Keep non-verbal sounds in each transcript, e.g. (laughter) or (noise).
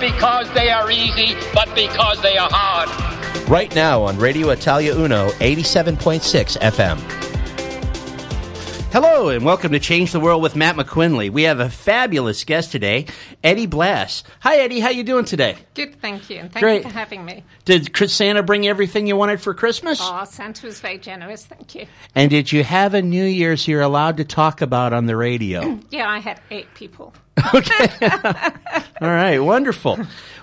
because they are easy, but because they are hard. Right now on Radio Italia Uno 87.6 FM. Hello and welcome to Change the World with Matt McQuinley. We have a fabulous guest today, Eddie Blass. Hi Eddie, how you doing today? Good, thank you, and thank Great. you for having me. Did Chris Santa bring you everything you wanted for Christmas? Oh, Santa was very generous, thank you. And did you have a New Year's you're allowed to talk about on the radio? (clears throat) Yeah, I had eight people. (laughs) (laughs) All right, wonderful.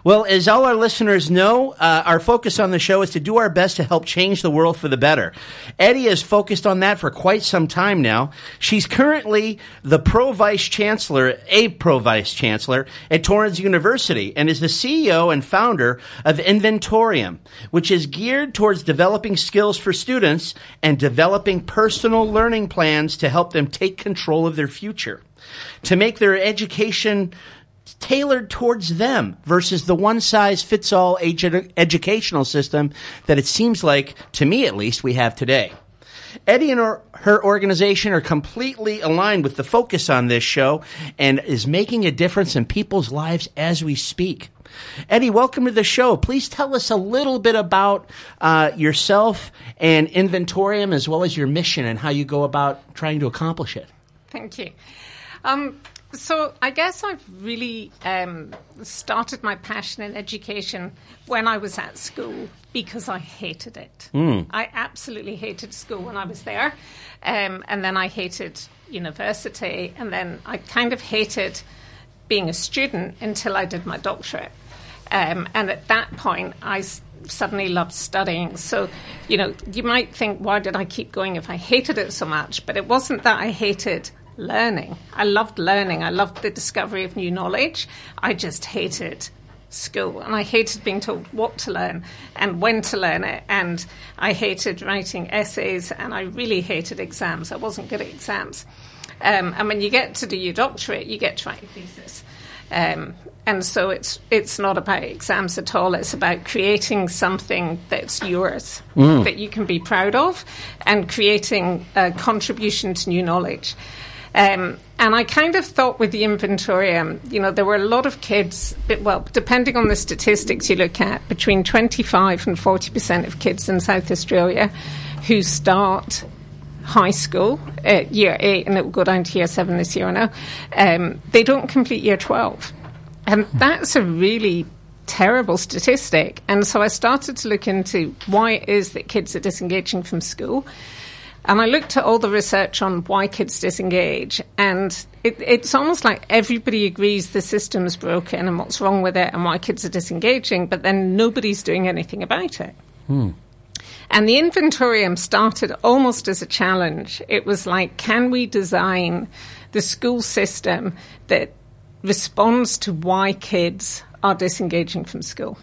Well, as all our listeners know, uh, our focus on the show is to do our best to help change the world for the better. Eddie has focused on that for quite some time now. She's currently the pro vice chancellor, a pro vice chancellor at Torrens University, and is the CEO and founder of Inventorium, which is geared towards developing skills for students and developing personal learning plans to help them take control of their future to make their education tailored towards them versus the one size fits all edu- educational system that it seems like, to me at least, we have today. Eddie and her, her organization are completely aligned with the focus on this show and is making a difference in people's lives as we speak. Eddie, welcome to the show. Please tell us a little bit about uh, yourself and Inventorium as well as your mission and how you go about trying to accomplish it. Thank you. Um, so I guess I've really um, started my passion in education when I was at school because I hated it. I absolutely hated school when I was there, um, and then I hated university, and then I kind of hated being a student until I did my doctorate. Um, and at that point, I s- suddenly loved studying. So, you know, you might think, why did I keep going if I hated it so much? But it wasn't that I hated learning. I loved learning. I loved the discovery of new knowledge. I just hated school and I hated being told what to learn and when to learn it. And I hated writing essays and I really hated exams. I wasn't good at exams. Um, and when you get to do your doctorate, you get to write a thesis. Um, and so it's it's not about exams at all. It's about creating something that's yours that you can be proud of, and creating a contribution to new knowledge. Um, and I kind of thought with the inventorium, you know, there were a lot of kids, well, depending on the statistics you look at, between 25 and 40% of kids in South Australia who start high school at year eight and it will go down to year seven this year now, um, they don't complete year 12. And that's a really terrible statistic. And so I started to look into why it is that kids are disengaging from school. And I looked at all the research on why kids disengage, and it, it's almost like everybody agrees the system's broken and what's wrong with it and why kids are disengaging, but then nobody's doing anything about it. And the inventorium started almost as a challenge. It was like, can we design the school system that responds to why kids are disengaging from school?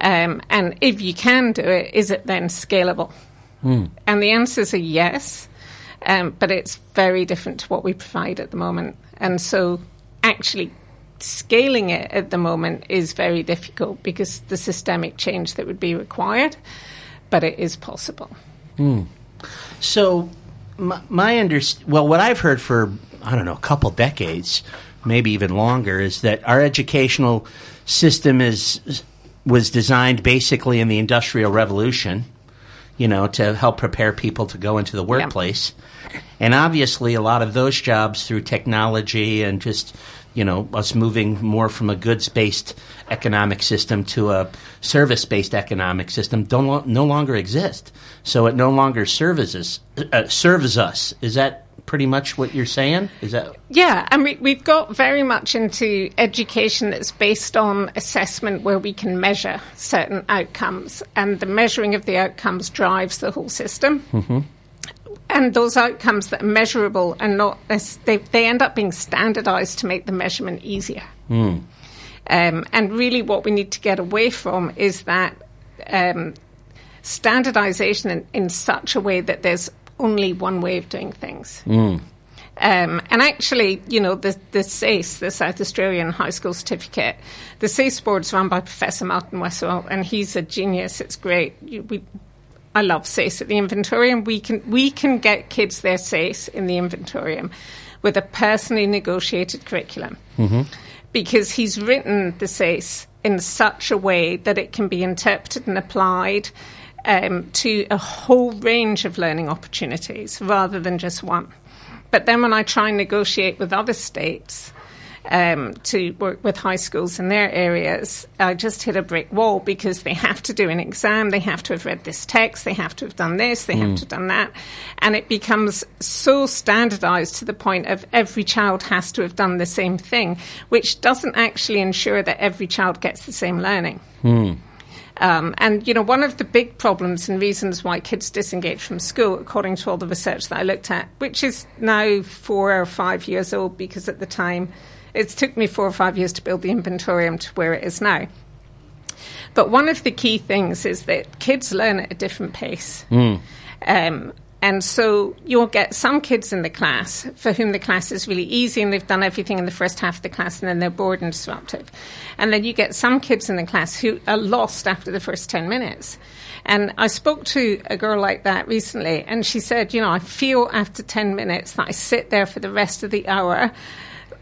Um, and if you can do it, is it then scalable? And the answers are yes, um, but it's very different to what we provide at the moment. And so, actually, scaling it at the moment is very difficult because the systemic change that would be required, but it is possible. So, my, my under well, what I've heard for I don't know a couple decades, maybe even longer, is that our educational system is was designed basically in the Industrial Revolution, you know, to help prepare people to go into the workplace, and obviously a lot of those jobs through technology and just you know us moving more from a goods based economic system to a service based economic system don't lo- no longer exist. So it no longer serves us. Uh, serves us. Is that pretty much what you're saying? Is that Yeah, and we, we've got very much into education that's based on assessment where we can measure certain outcomes, and the measuring of the outcomes drives the whole system. And those outcomes that are measurable and not, they, they end up being standardized to make the measurement easier. Um, and really, what we need to get away from is that um, standardization in, in, such a way that there's only one way of doing things. Mm. Um, and actually, you know, the, the SACE, the South Australian High School Certificate, the SACE board is run by Professor Martin Westwell, and he's a genius. It's great. You, we, I love SACE at the Inventorium. We can, we can get kids their SACE in the Inventorium with a personally negotiated curriculum. Mm-hmm. Because he's written the SACE in such a way that it can be interpreted and applied um, to a whole range of learning opportunities rather than just one. But then when I try and negotiate with other states, um, to work with high schools in their areas, I just hit a brick wall because they have to do an exam, they have to have read this text, they have to have done this, they mm. have to have done that. And it becomes so standardized to the point of every child has to have done the same thing, which doesn't actually ensure that every child gets the same learning. Mm. Um, and, you know, one of the big problems and reasons why kids disengage from school, according to all the research that I looked at, which is now four or five years old because at the time it took me four or five years to build the inventorium to where it is now. But one of the key things is that kids learn at a different pace. Mm. Um, and so you'll get some kids in the class for whom the class is really easy and they've done everything in the first half of the class and then they're bored and disruptive. And then you get some kids in the class who are lost after the first 10 minutes. And I spoke to a girl like that recently and she said, you know, I feel after 10 minutes that I sit there for the rest of the hour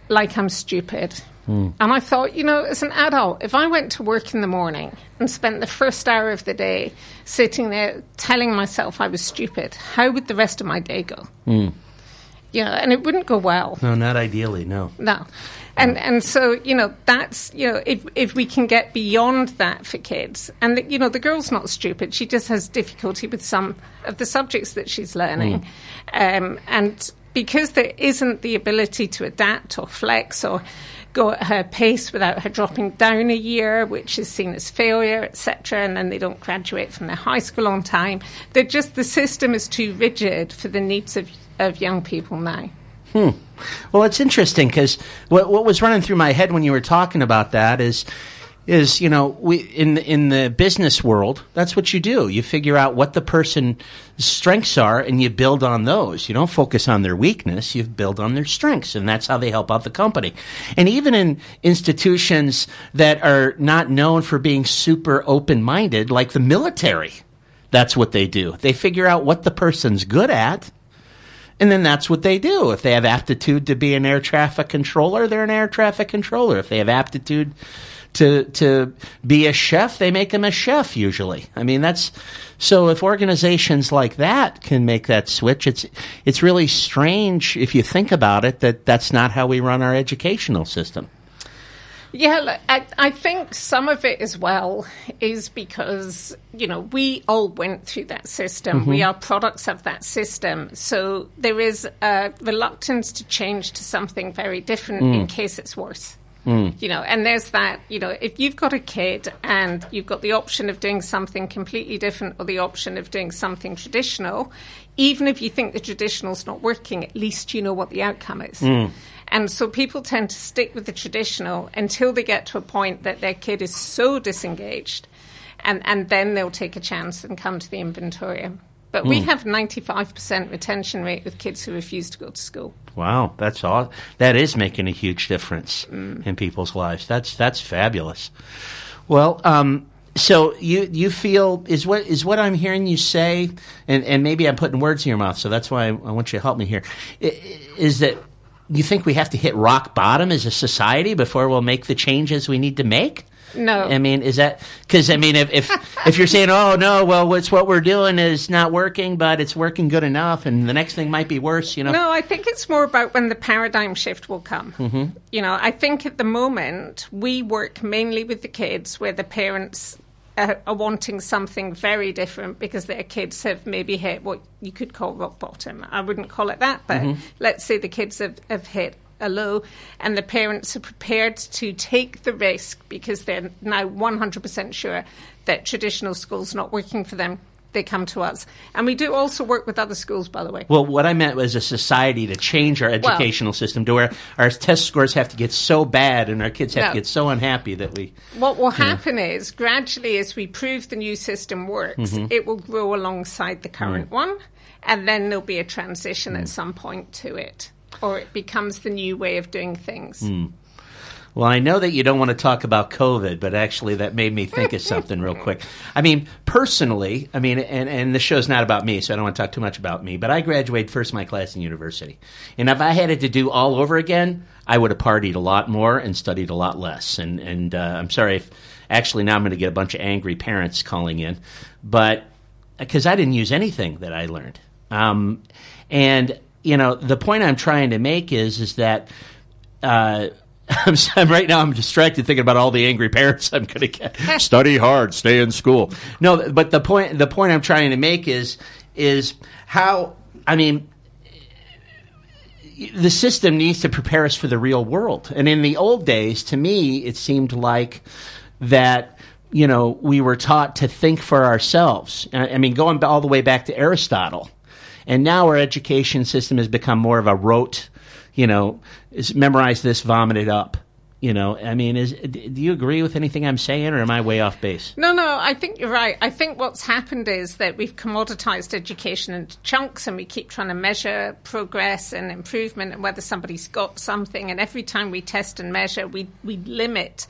like I'm stupid. Mm. And I thought, you know, as an adult, if I went to work in the morning and spent the first hour of the day sitting there telling myself I was stupid, how would the rest of my day go? Mm. Yeah, and it wouldn't go well. No, not ideally, no. No. And and so, you know, that's, you know, if if we can get beyond that for kids. And the, you know, the girl's not stupid. She just has difficulty with some of the subjects that she's learning. Mm. Um, and because there isn't the ability to adapt or flex or go at her pace without her dropping down a year, which is seen as failure, etc., and then they don't graduate from their high school on time. They're just the system is too rigid for the needs of, of young people now. Hmm. Well, it's interesting because what, what was running through my head when you were talking about that is is you know we in in the business world that's what you do. You figure out what the person's strengths are and you build on those. You don't focus on their weakness. You build on their strengths and that's how they help out the company. And even in institutions that are not known for being super open minded like the military that's what they do. They figure out what the person's good at and then that's what they do. If they have aptitude to be an air traffic controller, they're an air traffic controller. If they have aptitude to to be a chef, they make them a chef usually. I mean, that's so if organizations like that can make that switch, it's it's really strange if you think about it that that's not how we run our educational system. Yeah, I, I, think some of it as well is because, you know, we all went through that system. Mm-hmm. We are products of that system. So there is a reluctance to change to something very different mm. in case it's worse. Mm. You know, and there's that, you know, if you've got a kid and you've got the option of doing something completely different or the option of doing something traditional, even if you think the traditional's not working, at least you know what the outcome is. Mm. And so people tend to stick with the traditional until they get to a point that their kid is so disengaged. And, and then they'll take a chance and come to the inventorium. But mm. we have 95% retention rate with kids who refuse to go to school. Wow, that's all. That is making a huge difference mm. in people's lives. That's that's fabulous. Well, um, so you you feel is what is what I'm hearing you say, and, and maybe I'm putting words in your mouth. So that's why I, I want you to help me here. Is that you think we have to hit rock bottom as a society before we'll make the changes we need to make? No. I mean, is that because I mean, if if, if you're saying, oh no, well, what's what we're doing is not working, but it's working good enough, and the next thing might be worse, you know? No, I think it's more about when the paradigm shift will come. Mm-hmm. You know, I think at the moment we work mainly with the kids where the parents are, are wanting something very different because their kids have maybe hit what you could call rock bottom. I wouldn't call it that, but mm-hmm. let's say the kids have, have hit a low, and the parents are prepared to take the risk because they're now 100% sure that traditional school's not working for them. they come to us. And we do also work with other schools, by the way. Well, what I meant was a society to change our educational system to where our test scores have to get so bad and our kids have No. to get so unhappy that we. What will happen is gradually, as we prove the new system works, Mm-hmm. it will grow alongside the Mm. current one, and then there'll be a transition at some point to it, or it becomes the new way of doing things. Mm. Well, I know that you don't want to talk about COVID, but actually, that made me think of (laughs) something real quick. I mean, personally, I mean, and, and the show's not about me, so I don't want to talk too much about me, but I graduated first my class in university. And if I had it to do all over again, I would have partied a lot more and studied a lot less. And, and uh, I'm sorry if actually now I'm going to get a bunch of angry parents calling in, but because I didn't use anything that I learned. Um, and, you know, the point I'm trying to make is, is that. Uh, (laughs) I'm, I'm right now. I'm distracted thinking about all the angry parents (laughs) I'm going to get. Study hard, stay in school. No, but the point the point I'm trying to make is is how I mean the system needs to prepare us for the real world. And in the old days, to me, it seemed like that you know we were taught to think for ourselves. I I mean, going all the way back to Aristotle, and now our education system has become more of a rote, you know, is memorize this, vomit it up. You know, I mean, is do you agree with anything I'm saying, or am I way off base? No, no, I think you're right. I think what's happened is that we've commoditized education into chunks and we keep trying to measure progress and improvement and whether somebody's got something. And every time we test and measure, we, we limit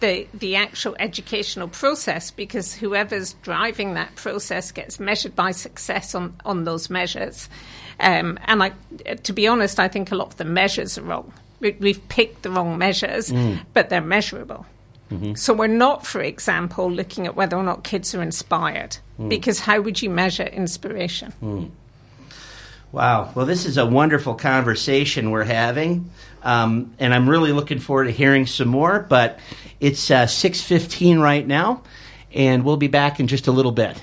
the, the actual educational process because whoever's driving that process gets measured by success on, on those measures. Um, and I, to be honest, I think a lot of the measures are wrong. We, we've picked the wrong measures, mm. but they're measurable. Mm-hmm. So we're not, for example, looking at whether or not kids are inspired, mm. because how would you measure inspiration? Mm. Wow. Well, this is a wonderful conversation we're having, um, and I'm really looking forward to hearing some more. But it's uh, six fifteen right now, and we'll be back in just a little bit.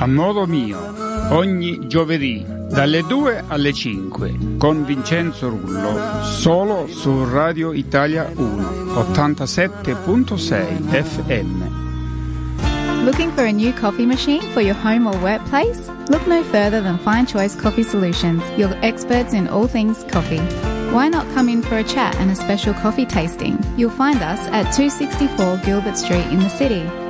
A modo mio, ogni giovedì dalle 2 alle 5 con Vincenzo Rullo, solo su Radio Italia 1, 87.6 FM. Looking for a new coffee machine for your home or workplace? Look no further than Fine Choice Coffee Solutions, your experts in all things coffee. Why not come in for a chat and a special coffee tasting? You'll find us at 264 Gilbert Street in the city.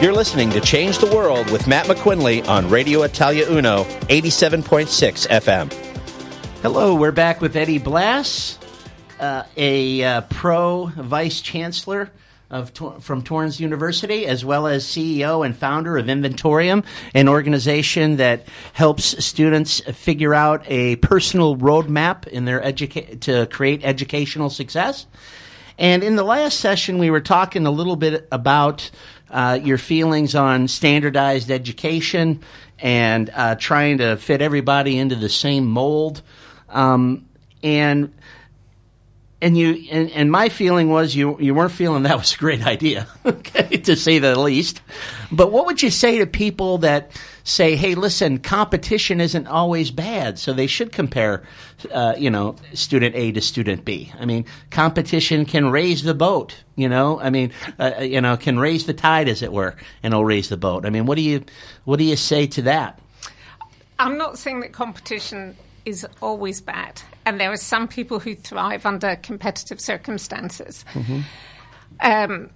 You're listening to Change the World with Matt McQuinley on Radio Italia Uno, 87.6 FM. Hello, we're back with Eddie Blass, uh, a uh, pro vice chancellor of from Torrens University, as well as CEO and founder of Inventorium, an organization that helps students figure out a personal roadmap in their educa- to create educational success. And in the last session, we were talking a little bit about uh, your feelings on standardized education and uh, trying to fit everybody into the same mold. Um, and and you and, and my feeling was you you weren't feeling that was a great idea, (laughs) okay, to say the least. But what would you say to people that say, "Hey, listen, competition isn't always bad, so they should compare, uh, you know, student A to student B." I mean, competition can raise the boat. You know, I mean, uh, you know, can raise the tide, as it were, and it'll raise the boat. I mean, what do you what do you say to that? I'm not saying that competition is always bad, and there are some people who thrive under competitive circumstances. Um,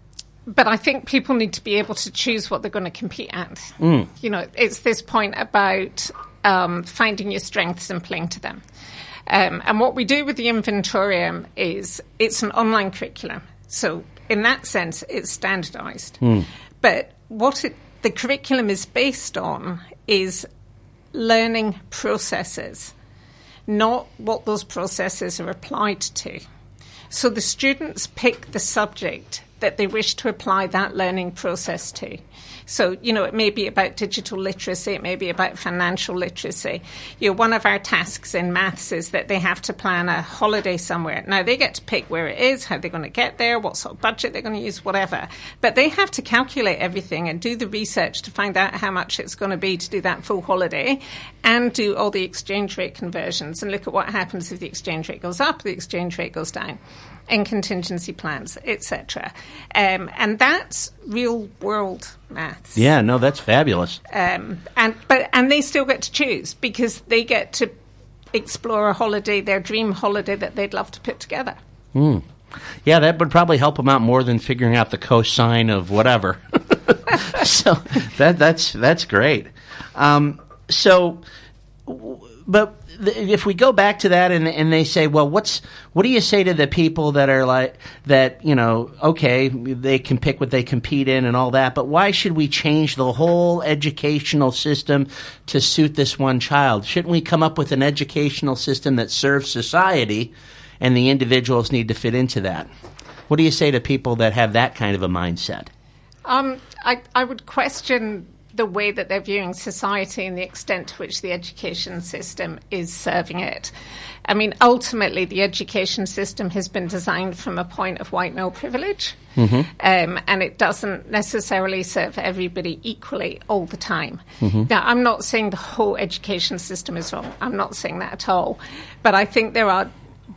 but I think people need to be able to choose what they're going to compete at. You know, it's this point about um, finding your strengths and playing to them. Um, and what we do with the inventorium is it's an online curriculum. So, in that sense, it's standardized. But what it, the curriculum is based on is learning processes, not what those processes are applied to. So the students pick the subject that they wish to apply that learning process to. So, you know, it may be about digital literacy, it may be about financial literacy. You know, one of our tasks in maths is that they have to plan a holiday somewhere. Now, they get to pick where it is, how they're going to get there, what sort of budget they're going to use, whatever. But they have to calculate everything and do the research to find out how much it's going to be to do that full holiday and do all the exchange rate conversions and look at what happens if the exchange rate goes up, the exchange rate goes down and contingency plans, etc. Um, and that's real world maths. Yeah, no, that's fabulous. Um, and but and they still get to choose because they get to explore a holiday, their dream holiday that they'd love to put together. Yeah, that would probably help them out more than figuring out the cosine of whatever. (laughs) so that that's that's great. Um, so, but if we go back to that and and they say, well, what's what do you say to the people that are like that? You know, okay, they can pick what they compete in and all that, but why should we change the whole educational system to suit this one child? Shouldn't we come up with an educational system that serves society? and the individuals need to fit into that. What do you say to people that have that kind of a mindset? Um, I, I would question the way that they're viewing society and the extent to which the education system is serving it. I mean, ultimately, the education system has been designed from a point of white male privilege, um, and it doesn't necessarily serve everybody equally all the time. Now, I'm not saying the whole education system is wrong. I'm not saying that at all. But I think there are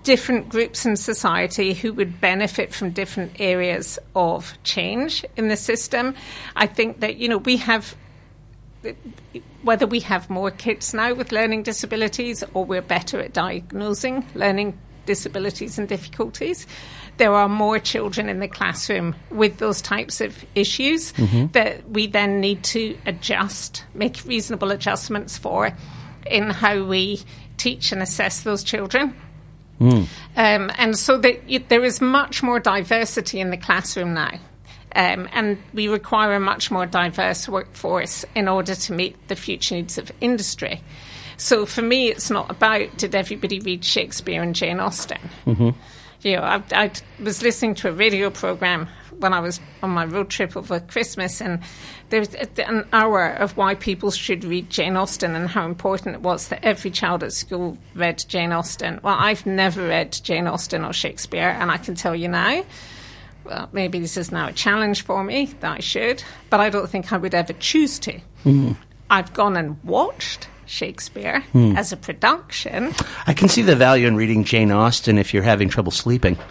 different groups in society who would benefit from different areas of change in the system. I think that, you know, we have whether we have more kids now with learning disabilities or we're better at diagnosing learning disabilities and difficulties, there are more children in the classroom with those types of issues that we then need to adjust, make reasonable adjustments for in how we teach and assess those children. Um, and so that y there is much more diversity in the classroom now. Um, and we require a much more diverse workforce in order to meet the future needs of industry. So for me, it's not about did everybody read Shakespeare and Jane Austen. You know, I, I was listening to a radio program when I was on my road trip over Christmas, and there was an hour of why people should read Jane Austen and how important it was that every child at school read Jane Austen. Well, I've never read Jane Austen or Shakespeare, and I can tell you now well, maybe this is now a challenge for me that I should, but I don't think I would ever choose to. I've gone and watched Shakespeare as a production. I can see the value in reading Jane Austen if you're having trouble sleeping. (laughs)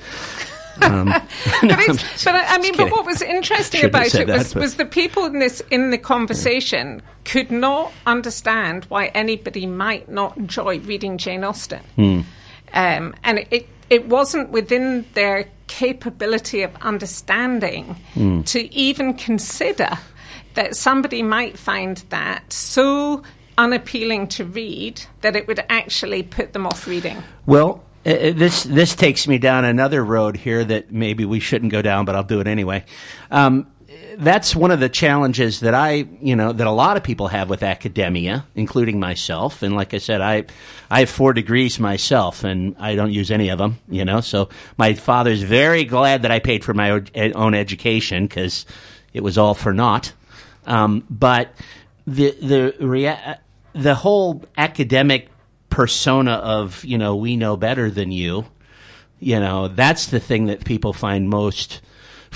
Um, (laughs) but, it's, but I, I mean, but what was interesting about it that, was, the people in this in the conversation could not understand why anybody might not enjoy reading Jane Austen, Hmm. um, and it it wasn't within their capability of understanding Hmm. to even consider that somebody might find that so unappealing to read that it would actually put them off reading. well, uh, this this takes me down another road here that maybe we shouldn't go down, but I'll do it anyway. Um, that's one of the challenges that I, you know, that a lot of people have with academia, including myself. And like I said, I, I have four degrees myself, and I don't use any of them. You know, so my father's very glad that I paid for my own education because it was all for naught. Um, but the the rea- the whole academic persona of you know we know better than you you know that's the thing that people find most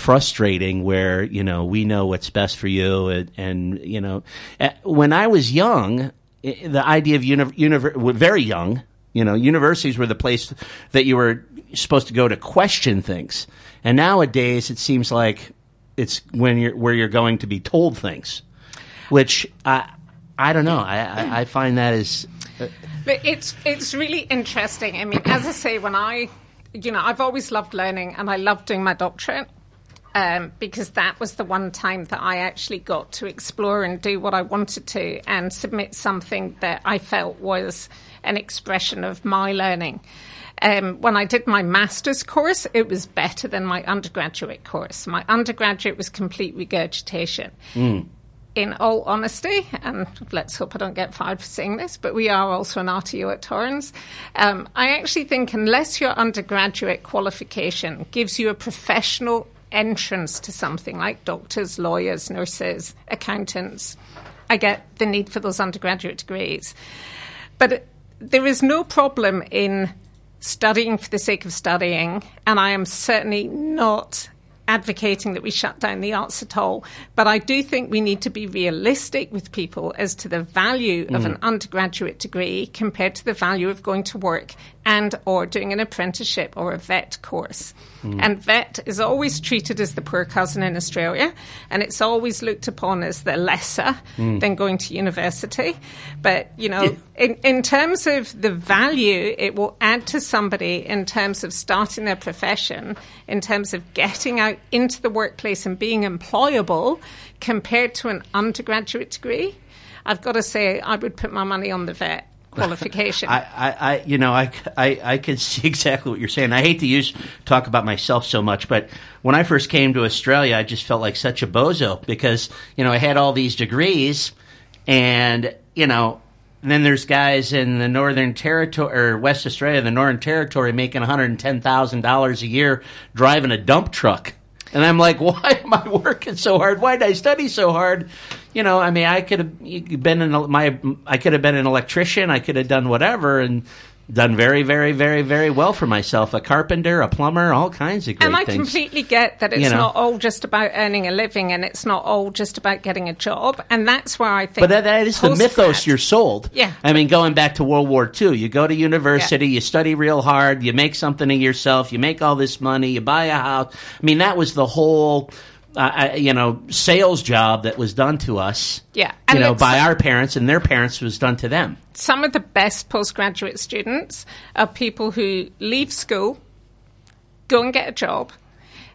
frustrating where you know we know what's best for you and, and you know eh, when i was young eh, the idea of uni- univer- very young you know universities were the place that you were supposed to go to question things and nowadays it seems like it's when you're where you're going to be told things which i i don't know i i, find that is But it's it's really interesting. I mean, as I say, when I, you know, I've always loved learning and I love doing my doctorate. Um, because that was the one time that I actually got to explore and do what I wanted to and submit something that I felt was an expression of my learning. Um, when I did my master's course, it was better than my undergraduate course. My undergraduate was complete regurgitation. In all honesty, and let's hope I don't get fired for saying this, but we are also an RTO at Torrens. Um, I actually think unless your undergraduate qualification gives you a professional entrance to something like doctors, lawyers, nurses, accountants, I get the need for those undergraduate degrees. But there is no problem in studying for the sake of studying, and I am certainly not advocating that we shut down the arts at all. But I do think we need to be realistic with people as to the value of an mm. undergraduate degree compared to the value of going to work and or doing an apprenticeship or a vet course. Mm. And vet is always treated as the poor cousin in Australia, and it's always looked upon as the lesser mm. than going to university. But, you know, in, in terms of the value it will add to somebody in terms of starting their profession, in terms of getting out into the workplace and being employable compared to an undergraduate degree, I've got to say I would put my money on the vet (laughs) qualification. I, I, I, you know, I, I, I can (laughs) see exactly what you're saying. I hate to use talk about myself so much, but when I first came to Australia, I just felt like such a bozo because you know I had all these degrees, and you know, then there's guys in the Northern Territory or West Australia, the Northern Territory, making one hundred and ten thousand dollars a year driving a dump truck. And I'm like, (laughs) why am I working so hard? Why did I study so hard? You know, I mean, I could have been in my, I could have been an electrician. I could have done whatever and done very, very, very, very well for myself. A carpenter, a plumber, all kinds of great and I things. completely get that it's You know. not all just about earning a living and it's not all just about getting a job. And that's where I think. But that, that is the mythos you're sold. Yeah. I mean, going back to World War II, you go to university, you study real hard, you make something of yourself, you make all this money, you buy a house. I mean, that was the whole, uh, you know, sales job that was done to us. Yeah. You know, by our parents, and their parents was done to them. some of the best postgraduate students are people who leave school, go and get a job,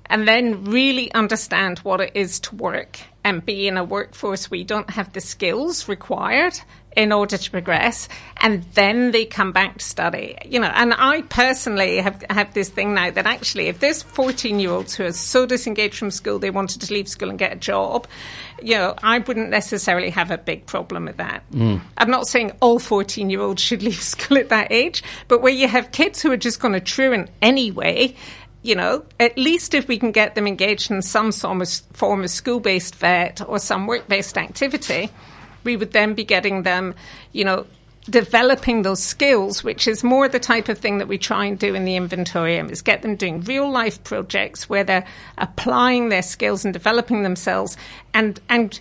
and then really understand what it is to work and be in a workforce where you don't have the skills required in order to progress and then they come back to study. You know and i personally have have this thing now that actually if there's 14 year olds who are so disengaged from school they wanted to leave school and get a job you know i wouldn't necessarily have a big problem with that. Hmm. I'm not saying all 14 year olds should (laughs) leave school at that age but where you have kids who are just going to truant anyway you know, at least if we can get them engaged in some form of, form of school based vet or some work based activity, we would then be getting them, you know, developing those skills, which is more the type of thing that we try and do in the inventorium, is get them doing real life projects where they're applying their skills and developing themselves and, and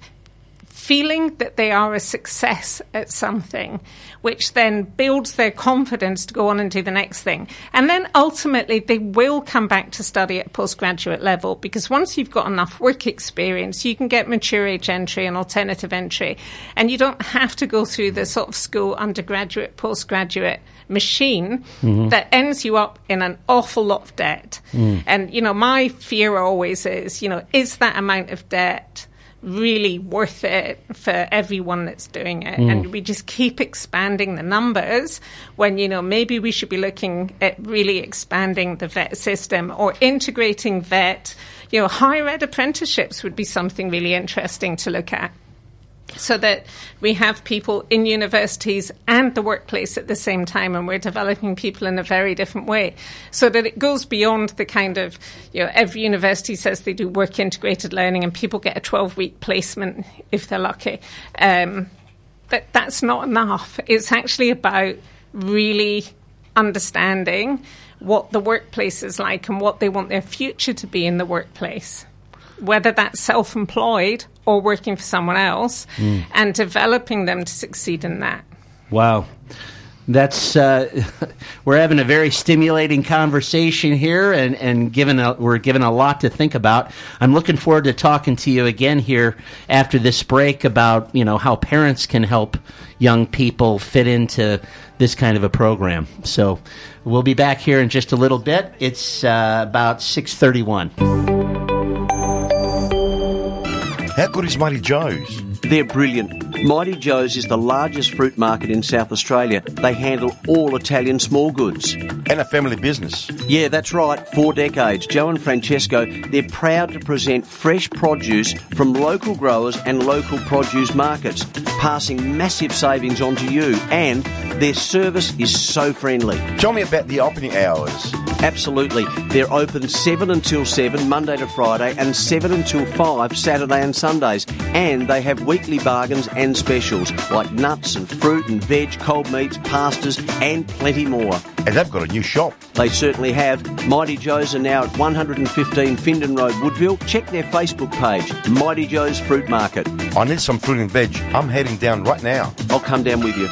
feeling that they are a success at something, which then builds their confidence to go on and do the next thing. And then ultimately they will come back to study at postgraduate level because once you've got enough work experience, you can get mature age entry and alternative entry. And you don't have to go through the sort of school undergraduate, postgraduate machine mm-hmm. that ends you up in an awful lot of debt. Mm. And, you know, my fear always is, you know, is that amount of debt really worth it for everyone that's doing it. And mm. we just keep expanding the numbers when you know maybe we should be looking at really expanding the vet system or integrating vet. You know higher ed apprenticeships would be something really interesting to look at so that we have people in universities and the workplace at the same time and we're developing people in a very different way so that it goes beyond the kind of you know every university says they do work integrated learning and people get a 12 week placement if they're lucky. Um, but that's not enough. It's actually about really understanding what the workplace is like and what they want their future to be in the workplace whether that's self employed or working for someone else, and developing them to succeed in that. Wow. That's uh, (laughs) we're having a very stimulating conversation here, and and given a, we're given a lot to think about. I'm looking forward to talking to you again here after this break about you know how parents can help young people fit into this kind of a program. So we'll be back here in just a little bit. It's uh, about six thirty one. How good is Mighty Joe's? They're brilliant. Mighty Joe's is the largest fruit market in South Australia. They handle all Italian small goods. And a family business. Yeah, that's right. Four decades. Joe and Francesco, they're proud to present fresh produce from local growers and local produce markets, passing massive savings on to you. And their service is so friendly. Tell me about the opening hours. Absolutely. They're open 7 until 7, Monday to Friday, and 7 until 5, Saturday and Sundays. And they have weekly bargains and specials like nuts and fruit and veg, cold meats, pastas, and plenty more. And they've got a new shop. They certainly have. Mighty Joe's are now at 115 Findon Road, Woodville. Check their Facebook page, Mighty Joe's Fruit Market. I need some fruit and veg. I'm heading down right now. I'll come down with you.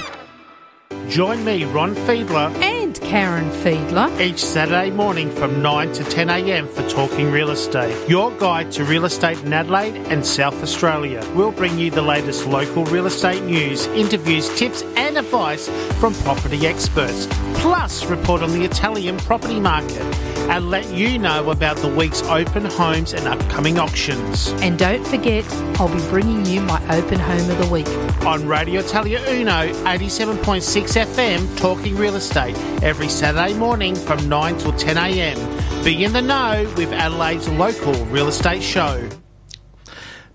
Join me, Ron Fiedler, and Karen Fiedler each Saturday morning from 9 to 10 a.m. for Talking Real Estate, your guide to real estate in Adelaide and South Australia. We'll bring you the latest local real estate news, interviews, tips, and advice from property experts, plus report on the Italian property market and let you know about the week's open homes and upcoming auctions. And don't forget, I'll be bringing you my open home of the week. On Radio Italia Uno, 87.6 FM, talking real estate, every Saturday morning from 9 till 10 a.m. Be in the know with Adelaide's local real estate show.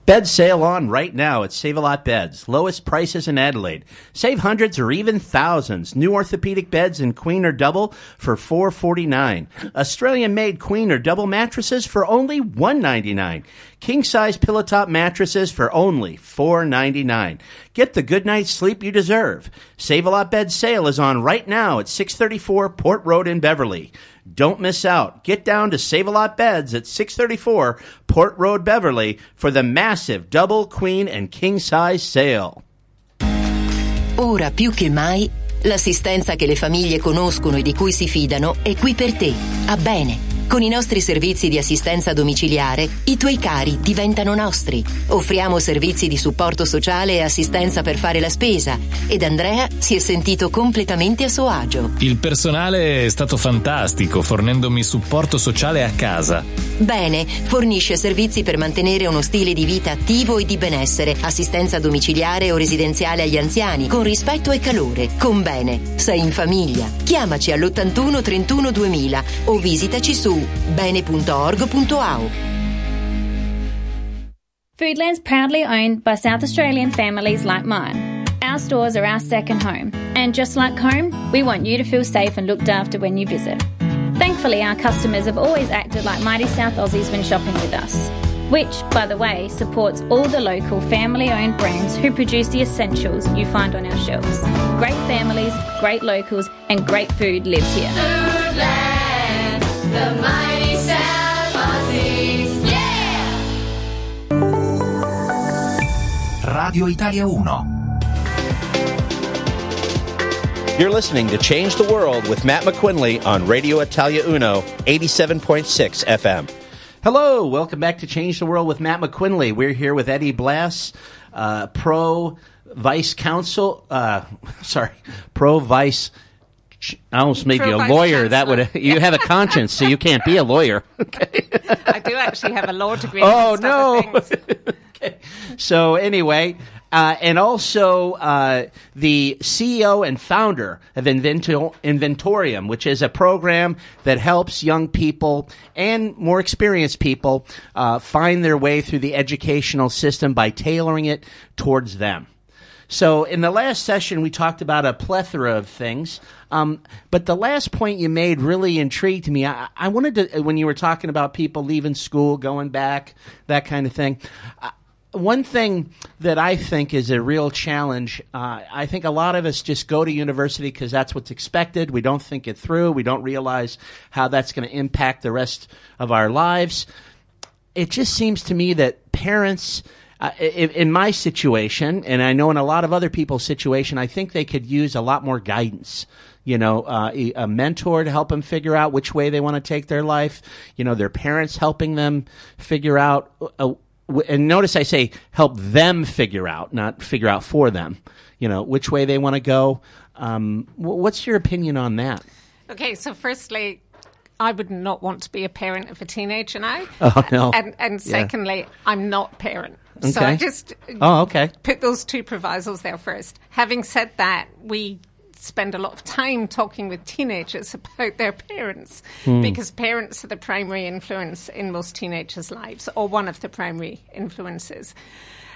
Bed sale on right now at Save a Lot Beds. Lowest prices in Adelaide. Save hundreds or even thousands. New orthopedic beds in queen or double for four forty nine. Australian made queen or double mattresses for only one ninety nine. King size pillow top mattresses for only four ninety nine. Get the good night's sleep you deserve. Save a Lot Bed sale is on right now at six thirty four Port Road in Beverley. Don't miss out. Get down to Save a Lot Beds at 634 Port Road, Beverley for the massive double, queen, and king size sale. Ora più che mai, l'assistenza che le famiglie conoscono e di cui si fidano è qui per te, a bene. Con i nostri servizi di assistenza domiciliare, i tuoi cari diventano nostri. Offriamo servizi di supporto sociale e assistenza per fare la spesa ed Andrea si è sentito completamente a suo agio. Il personale è stato fantastico, fornendomi supporto sociale a casa. Bene, fornisce servizi per mantenere uno stile di vita attivo e di benessere, assistenza domiciliare o residenziale agli anziani, con rispetto e calore. Con bene, sei in famiglia. Chiamaci all'81 31 2000 o visitaci su bene.org.au. Foodland's proudly owned by South Australian families like mine. Our stores are our second home, and just like home, we want you to feel safe and looked after when you visit. Thankfully, our customers have always acted like mighty South Aussies when shopping with us, which, by the way, supports all the local family owned brands who produce the essentials you find on our shelves. Great families, great locals, and great food lives here. Foodland, Radio Italia 1. You're listening to Change the World with Matt McQuinley on Radio Italia Uno, 87.6 FM. Hello, welcome back to Change the World with Matt McQuinley. We're here with Eddie Blass, uh, pro vice counsel, uh, (laughs) sorry, pro vice. I almost made you a lawyer. That would (laughs) you have a conscience, so you can't be a lawyer. (laughs) I do actually have a law degree. Oh, no. (laughs) So anyway, uh, and also uh, the CEO and founder of Invento- Inventorium, which is a program that helps young people and more experienced people uh, find their way through the educational system by tailoring it towards them. So in the last session, we talked about a plethora of things. Um, but the last point you made really intrigued me. I, I wanted to, when you were talking about people leaving school, going back, that kind of thing. Uh, one thing that I think is a real challenge, uh, I think a lot of us just go to university because that's what's expected. We don't think it through. We don't realize how that's going to impact the rest of our lives it just seems to me that parents uh, in, in my situation and i know in a lot of other people's situation i think they could use a lot more guidance you know uh, a a mentor to help them figure out which way they want to take their life you know their parents helping them figure out uh, w- and notice i say help them figure out not figure out for them you know which way they want to go um, what's your opinion on that Okay, so firstly, I would not want to be a parent of a teenager now. Oh, no. And and Yeah. secondly, I'm not a parent. So I just Oh, okay. put those two provisos there first. Having said that, we spend a lot of time talking with teenagers (laughs) about their parents Hmm. because parents are the primary influence in most teenagers' lives, or one of the primary influences.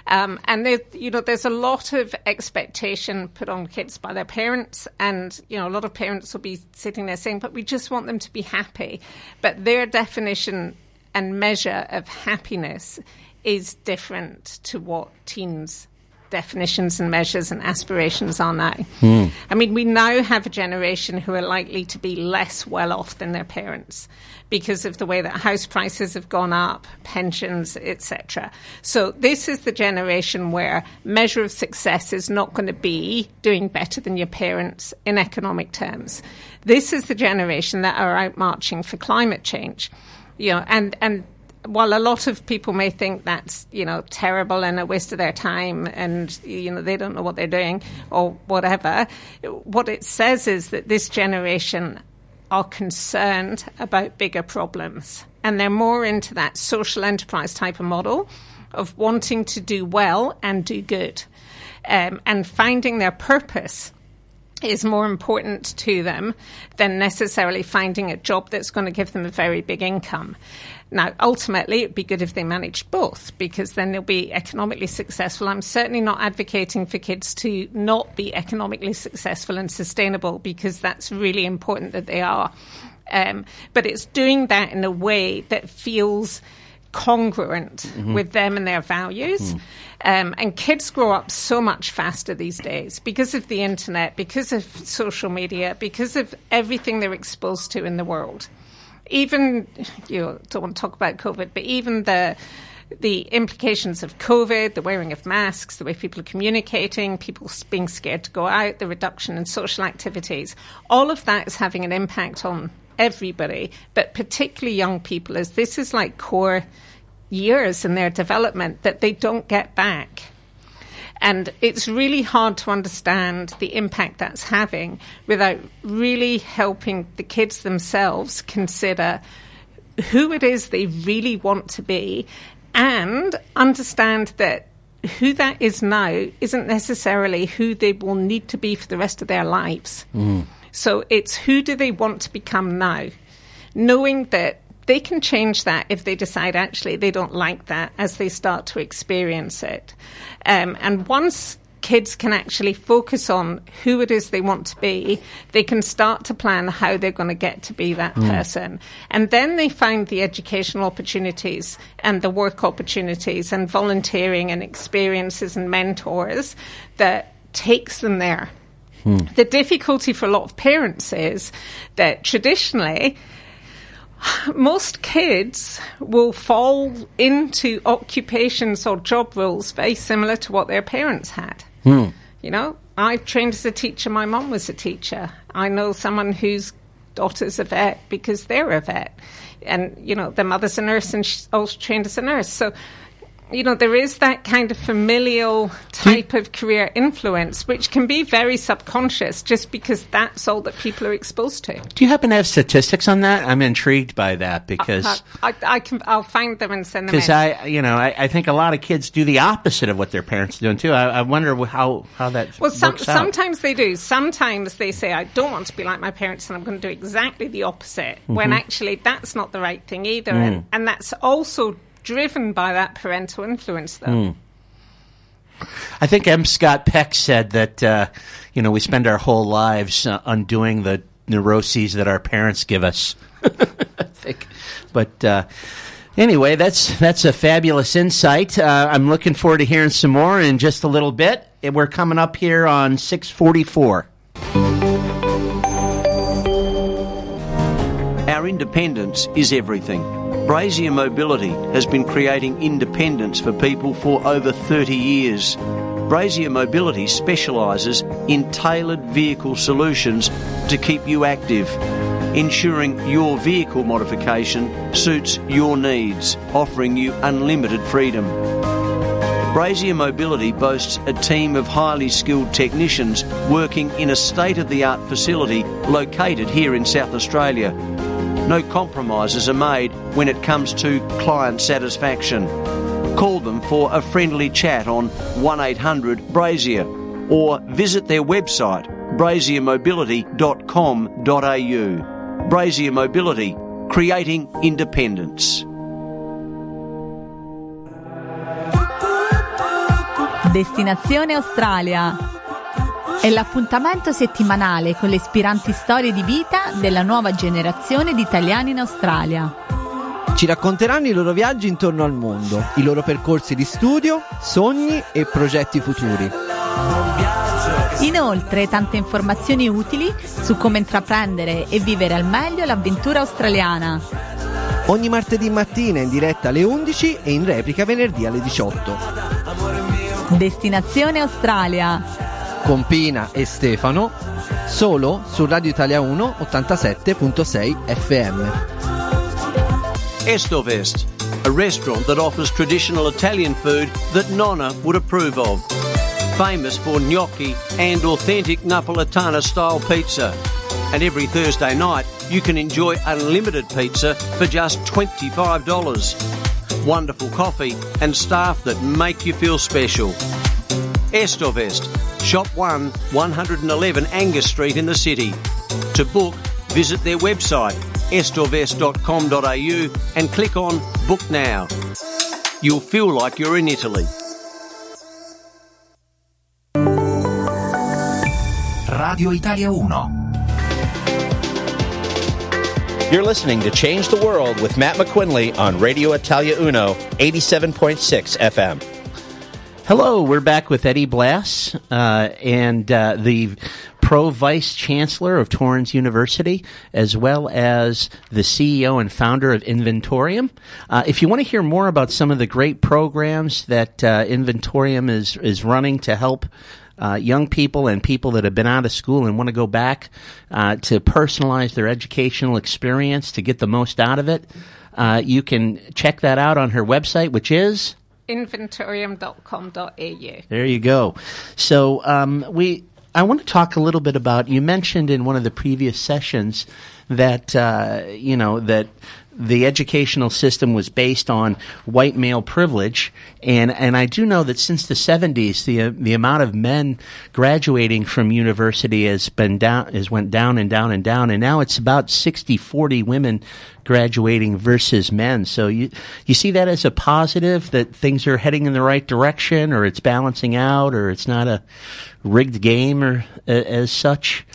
Um, and there, you know, there's a lot of expectation put on kids by their parents, and you know, a lot of parents will be sitting there saying, "But we just want them to be happy." But their definition and measure of happiness is different to what teens' definitions and measures and aspirations are now. Hmm. I mean, we now have a generation who are likely to be less well off than their parents because of the way that house prices have gone up, pensions, etc. So this is the generation where measure of success is not going to be doing better than your parents in economic terms. This is the generation that are out marching for climate change. You know, and and while a lot of people may think that's you know terrible and a waste of their time and you know they don't know what they're doing or whatever what it says is that this generation are concerned about bigger problems and they're more into that social enterprise type of model of wanting to do well and do good um, and finding their purpose is more important to them than necessarily finding a job that's going to give them a very big income. Now, ultimately, it'd be good if they managed both because then they'll be economically successful. I'm certainly not advocating for kids to not be economically successful and sustainable because that's really important that they are. Um, but it's doing that in a way that feels congruent Mhm. with them and their values. Um, and kids grow up so much faster these days because of the internet, because of social media, because of everything they're exposed to in the world. Even you know, don't want to talk about COVID, but even the the implications of COVID, the wearing of masks, the way people are communicating, people being scared to go out, the reduction in social activities, all of that is having an impact on everybody, but particularly young people, as this is like core years in their development that they don't get back. And it's really hard to understand the impact that's having without really helping the kids themselves consider who it is they really want to be and understand that who that is now isn't necessarily who they will need to be for the rest of their lives. Mm. So it's who do they want to become now? Knowing that they can change that if they decide actually they don't like that as they start to experience it. Um, and once kids can actually focus on who it is they want to be, they can start to plan how they're going to get to be that Mm. person. And then they find the educational opportunities and the work opportunities and volunteering and experiences and mentors that takes them there. The difficulty for a lot of parents is that traditionally, (sighs) most kids will fall into occupations or job roles very similar to what their parents had. Hmm. You know, I trained as a teacher, my mom was a teacher. I know someone whose daughter's a vet because they're a vet. And, you know, their mother's a nurse and she's also trained as a nurse. So, you know, there is that kind of familial type of career influence, which can be very subconscious just because that's all that people are exposed to. Do you happen to have statistics on that? I'm intrigued by that because I, I, I can, I'll find them and send them because. I you know I, I think a lot of kids do the opposite of what their parents are doing too. I, I wonder how how that Well, some, sometimes they do. Sometimes they say, I don't want to be like my parents and I'm going to do exactly the opposite, when Mhm. actually that's not the right thing either. Mm. And, and that's also driven by that parental influence, though. Hmm. I think M. Scott Peck said that uh, you know we spend our whole lives uh, undoing the neuroses that our parents give us. (laughs) I think, but uh, anyway, that's that's a fabulous insight. Uh, I'm looking forward to hearing some more in just a little bit. We're coming up here on 644. Our independence is everything. Brazier Mobility has been creating independence for people for over 30 years. Brazier Mobility specialises in tailored vehicle solutions to keep you active, ensuring your vehicle modification suits your needs, offering you unlimited freedom. Brazier Mobility boasts a team of highly skilled technicians working in a state of the art facility located here in South Australia. No compromises are made when it comes to client satisfaction. Call them for a friendly chat on 1800 Brazier or visit their website braziermobility.com.au. Brazier Mobility, creating independence. Destinazione Australia. È l'appuntamento settimanale con le ispiranti storie di vita della nuova generazione di italiani in Australia. Ci racconteranno i loro viaggi intorno al mondo, i loro percorsi di studio, sogni e progetti futuri. Inoltre tante informazioni utili su come intraprendere e vivere al meglio l'avventura australiana. Ogni martedì mattina in diretta alle 11 e in replica venerdì alle 18. Destinazione Australia. Con Pina e Stefano, solo su Radio Italia 1 87.6 FM. Estovest, a restaurant that offers traditional Italian food that Nonna would approve of. Famous for gnocchi and authentic Napolitana style pizza. And every Thursday night, you can enjoy unlimited pizza for just $25. Wonderful coffee and staff that make you feel special. Estovest, Shop 1, 111 Angus Street in the city. To book, visit their website estorvest.com.au and click on Book Now. You'll feel like you're in Italy. Radio Italia 1. You're listening to Change the World with Matt McQuinley on Radio Italia Uno, 87.6 FM. Hello, we're back with Eddie Blass uh, and uh, the pro vice chancellor of Torrens University, as well as the CEO and founder of Inventorium. Uh, if you want to hear more about some of the great programs that uh, Inventorium is is running to help uh, young people and people that have been out of school and want to go back uh, to personalize their educational experience to get the most out of it, uh, you can check that out on her website, which is inventorium.com.au. there you go. So um, we, I want to talk a little bit about. You mentioned in one of the previous sessions that uh, you know that the educational system was based on white male privilege, and and I do know that since the seventies, the uh, the amount of men graduating from university has been down, has went down and down and down, and now it's about 60-40 women graduating versus men. So you you see that as a positive that things are heading in the right direction, or it's balancing out, or it's not a rigged game, or uh, as such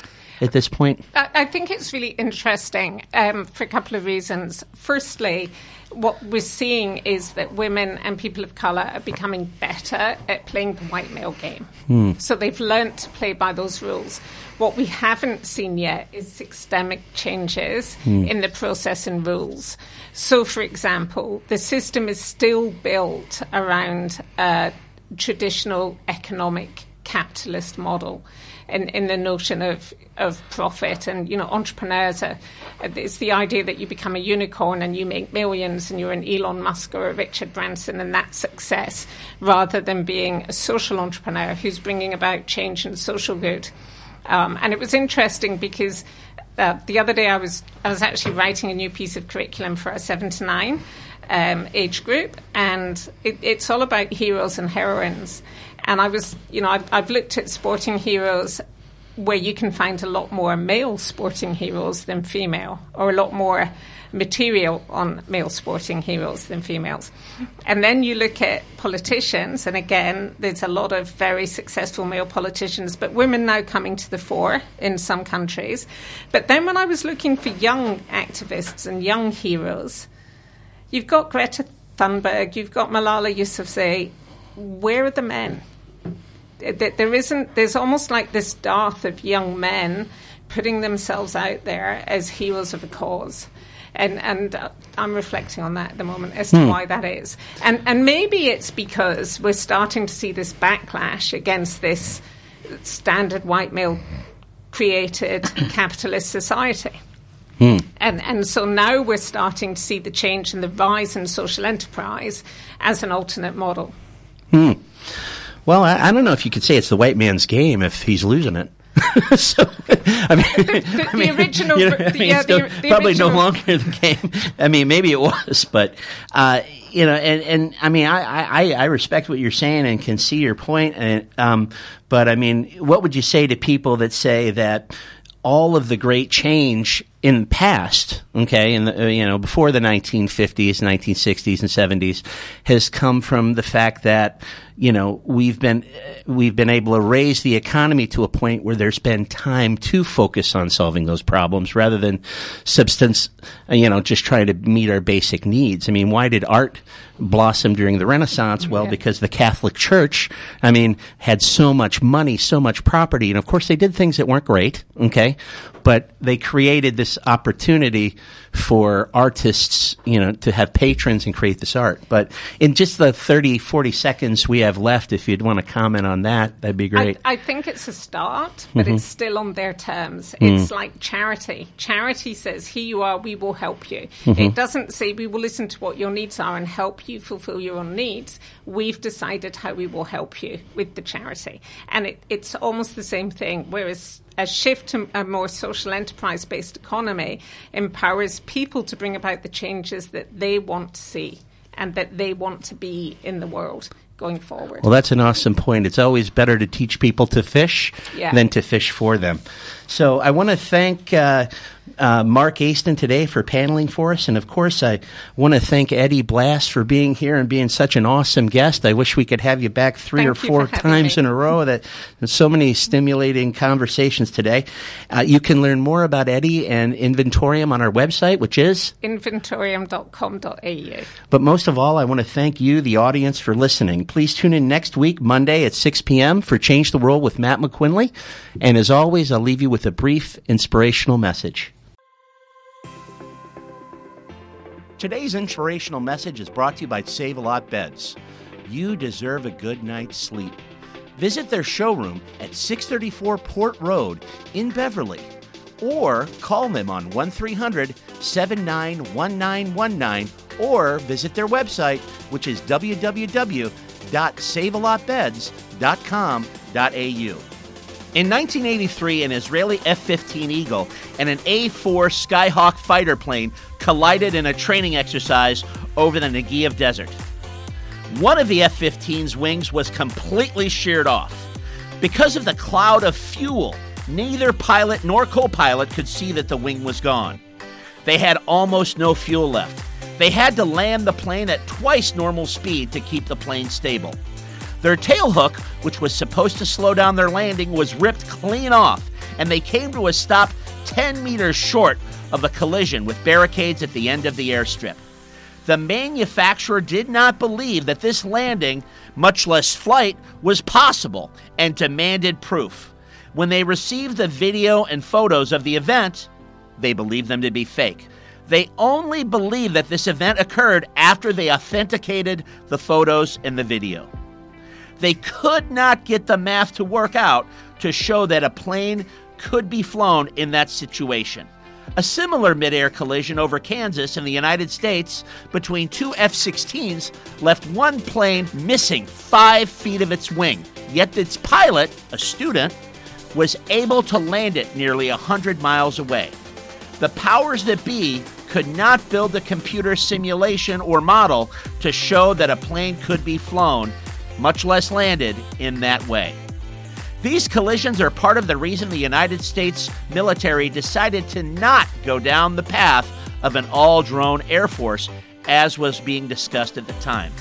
at this point. I, I think it's really interesting um, for a couple of reasons. Firstly, what we're seeing is that women and people of colour are becoming better at playing the white male game. Hmm. So they've learned to play by those rules. What we haven't seen yet is systemic changes Hmm. in the process and rules. So, for example, the system is still built around a traditional economic capitalist model in, in the notion of, of profit. And you know entrepreneurs are it's the idea that you become a unicorn and you make millions and you're an Elon Musk or a Richard Branson and that's success rather than being a social entrepreneur who's bringing about change and social good. Um, and it was interesting because uh, the other day I was I was actually writing a new piece of curriculum for a seven to nine um, age group, and it, it's all about heroes and heroines. And I was, you know, I've, I've looked at sporting heroes where you can find a lot more male sporting heroes than female, or a lot more material on male sporting heroes than females. And then you look at politicians, and again, there's a lot of very successful male politicians, but women now coming to the fore in some countries. But then when I was looking for young activists and young heroes, you've got Greta Thunberg, you've got Malala Yousafzai. Where are the men? Th- There isn't. There's almost like this dearth of young men putting themselves out there as heroes of a cause. And, and uh, I'm reflecting on that at the moment as to Hmm. why that is. And, and maybe it's because we're starting to see this backlash against this standard white male created (coughs) capitalist society. Hmm. And, and so now we're starting to see the change in the rise in social enterprise as an alternate model. Hmm. Well, I, I don't know if you could say it's the white man's game if he's losing it. (laughs) so, I mean, the I mean, original- you know, I mean, yeah, the- the probably no longer the game. I mean, maybe it was, but uh, you know, and, and I mean, I, I, I respect what you're saying and can see your point. And um, but I mean, what would you say to people that say that? all of the great change in the past, okay, in the, uh, you know, before the 1950s, 1960s, and 70s, has come from the fact that you know we've been uh, we've been able to raise the economy to a point where there's been time to focus on solving those problems rather than substance, uh, you know, just trying to meet our basic needs. I mean, why did art blossom during the Renaissance? Well, Yeah. because the Catholic Church, I mean, had so much money, so much property, and of course they did things that weren't great, okay, but they created this opportunity for artists, you know, to have patrons and create this art. But in just the 30, 40 seconds we have left, if you'd want to comment on that, that'd be great. I, I think it's a start, but Mhm. it's still on their terms. Mm. It's like charity. Charity says, Here you are, we will help you. Mhm. It doesn't say, We will listen to what your needs are and help you fulfill your own needs. We've decided how we will help you with the charity. And it, it's almost the same thing, whereas a shift to a more social enterprise based economy empowers people to bring about the changes that they want to see and that they want to be in the world going forward. Well, that's an awesome point. It's always better to teach people to fish Yeah. than to fish for them. So I want to thank uh, uh, Mark Aston today for paneling for us. And of course, I want to thank Eddie Blass for being here and being such an awesome guest. I wish we could have you back three Thank or four times me. in a row. That so many stimulating conversations today. Uh, you can learn more about Eddie and Inventorium on our website, which is inventorium.com.au. but most of all, I want to thank you, the audience, for listening. Please tune in next week, Monday at 6 p.m. for Change the World with Matt McQuinley. And as always, I'll leave you with a brief inspirational message. Today's inspirational message is brought to you by Save a Lot Beds. You deserve a good night's sleep. Visit their showroom at 634 Port Road in Beverley or call them on 1300 791919 or visit their website, which is www.savealotbeds.com.au. In 1983, an Israeli F 15 Eagle and an A 4 Skyhawk fighter plane collided in a training exercise over the Negev Desert. One of the F 15's wings was completely sheared off. Because of the cloud of fuel, neither pilot nor co pilot could see that the wing was gone. They had almost no fuel left. They had to land the plane at twice normal speed to keep the plane stable. Their tailhook, which was supposed to slow down their landing, was ripped clean off, and they came to a stop 10 meters short of the collision with barricades at the end of the airstrip. The manufacturer did not believe that this landing, much less flight, was possible and demanded proof. When they received the video and photos of the event, they believed them to be fake. They only believed that this event occurred after they authenticated the photos and the video. They could not get the math to work out to show that a plane could be flown in that situation. A similar midair collision over Kansas in the United States between two F 16s left one plane missing five feet of its wing. Yet its pilot, a student, was able to land it nearly 100 miles away. The powers that be could not build a computer simulation or model to show that a plane could be flown, much less landed, in that way. These collisions are part of the reason the United States military decided to not go down the path of an all drone Air Force as was being discussed at the time.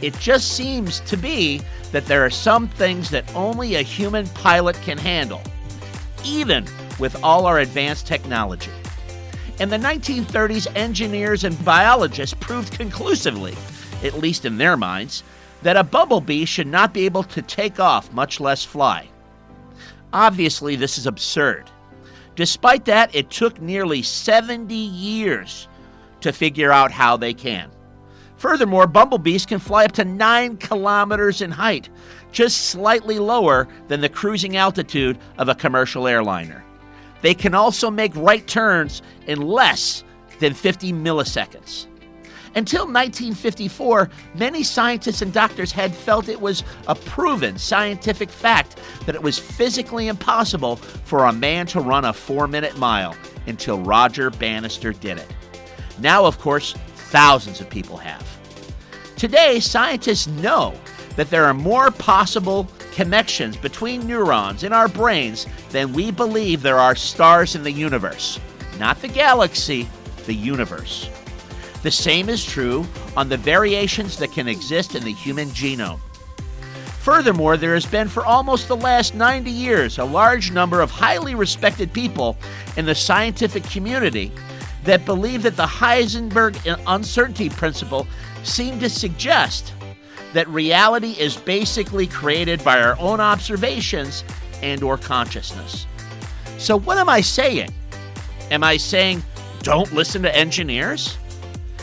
It just seems to be that there are some things that only a human pilot can handle, even with all our advanced technology. In the 1930s, engineers and biologists proved conclusively, at least in their minds, that a bumblebee should not be able to take off, much less fly. Obviously, this is absurd. Despite that, it took nearly 70 years to figure out how they can. Furthermore, bumblebees can fly up to 9 kilometers in height, just slightly lower than the cruising altitude of a commercial airliner. They can also make right turns in less than 50 milliseconds. Until 1954, many scientists and doctors had felt it was a proven scientific fact that it was physically impossible for a man to run a four minute mile until Roger Bannister did it. Now, of course, thousands of people have. Today, scientists know that there are more possible connections between neurons in our brains than we believe there are stars in the universe. Not the galaxy, the universe. The same is true on the variations that can exist in the human genome. Furthermore, there has been for almost the last 90 years a large number of highly respected people in the scientific community that believe that the Heisenberg uncertainty principle seem to suggest that reality is basically created by our own observations and or consciousness. So what am I saying? Am I saying don't listen to engineers?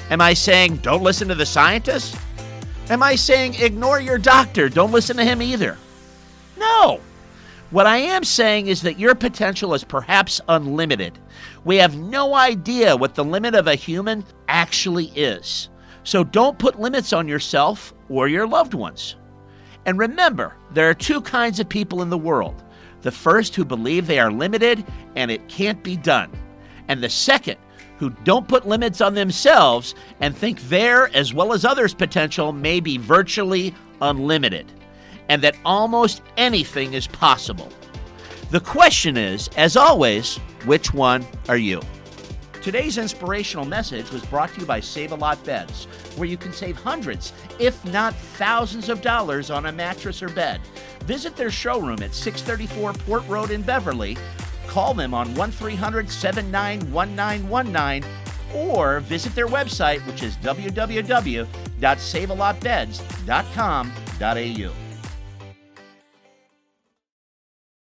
Am I saying don't listen to the scientists? Am I saying ignore your doctor? Don't listen to him either. No. What I am saying is that your potential is perhaps unlimited. We have no idea what the limit of a human actually is. So don't put limits on yourself or your loved ones. And remember, there are two kinds of people in the world the first who believe they are limited and it can't be done, and the second who don't put limits on themselves and think their as well as others' potential may be virtually unlimited, and that almost anything is possible. The question is, as always, which one are you? Today's inspirational message was brought to you by Save a Lot Beds, where you can save hundreds, if not thousands of dollars on a mattress or bed. Visit their showroom at 634 Port Road in Beverley. Call them on 1300 791919 or visit their website, which is www.savealotbeds.com.au.